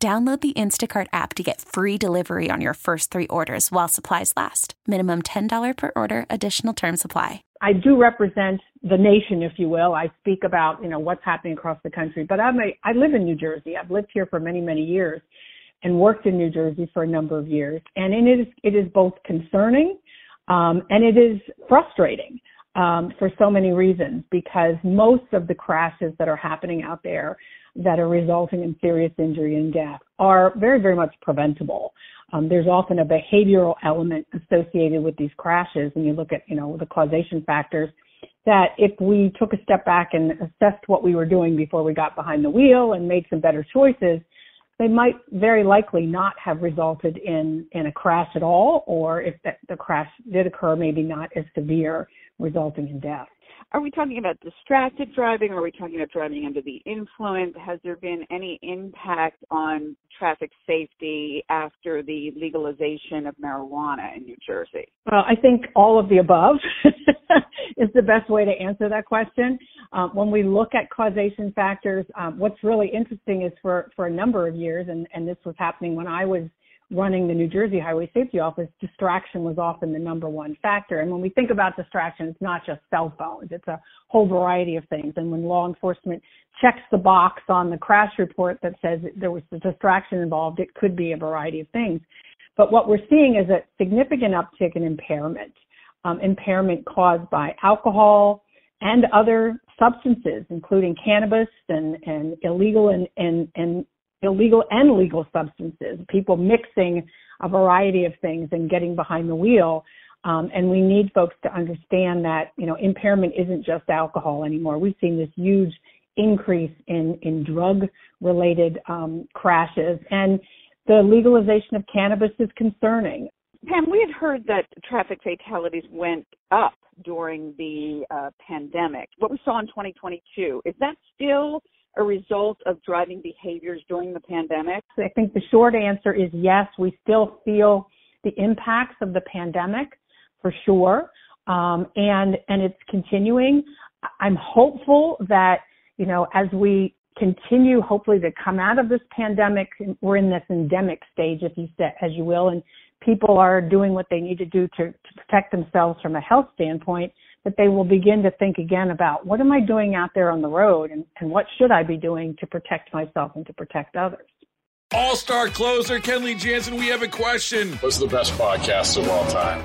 Download the Instacart app to get free delivery on your first three orders while supplies last. Minimum $10 per order, additional term supply. I do represent the nation, if you will. I speak about, you know, what's happening across the country, but I'm a, I live in New Jersey. I've lived here for many, many years and worked in New Jersey for a number of years. And it is, it is both concerning, um, and it is frustrating, um, for so many reasons because most of the crashes that are happening out there that are resulting in serious injury and death are very, very much preventable. Um, there's often a behavioral element associated with these crashes, and you look at, you know, the causation factors. That if we took a step back and assessed what we were doing before we got behind the wheel and made some better choices, they might very likely not have resulted in in a crash at all, or if the, the crash did occur, maybe not as severe, resulting in death. Are we talking about distracted driving? Are we talking about driving under the influence? Has there been any impact on traffic safety after the legalization of marijuana in New Jersey? Well, I think all of the above is the best way to answer that question. Um, when we look at causation factors, um, what's really interesting is for, for a number of years, and, and this was happening when I was running the New Jersey Highway Safety Office, distraction was often the number one factor. And when we think about distraction, it's not just cell phones, it's a whole variety of things. And when law enforcement checks the box on the crash report that says there was a distraction involved, it could be a variety of things. But what we're seeing is a significant uptick in impairment, um, impairment caused by alcohol and other substances, including cannabis and, and illegal and, and, and illegal and legal substances, people mixing a variety of things and getting behind the wheel. Um, and we need folks to understand that, you know, impairment isn't just alcohol anymore. We've seen this huge increase in, in drug related um, crashes and the legalization of cannabis is concerning. Pam, we had heard that traffic fatalities went up during the uh, pandemic. What we saw in 2022, is that still a result of driving behaviors during the pandemic? I think the short answer is yes. We still feel the impacts of the pandemic for sure. Um, and, and it's continuing. I'm hopeful that, you know, as we continue hopefully to come out of this pandemic, we're in this endemic stage, if you say, as you will, and people are doing what they need to do to, to protect themselves from a health standpoint that they will begin to think again about what am I doing out there on the road and, and what should I be doing to protect myself and to protect others. All star closer Kenley Jansen, we have a question. What's the best podcast of all time?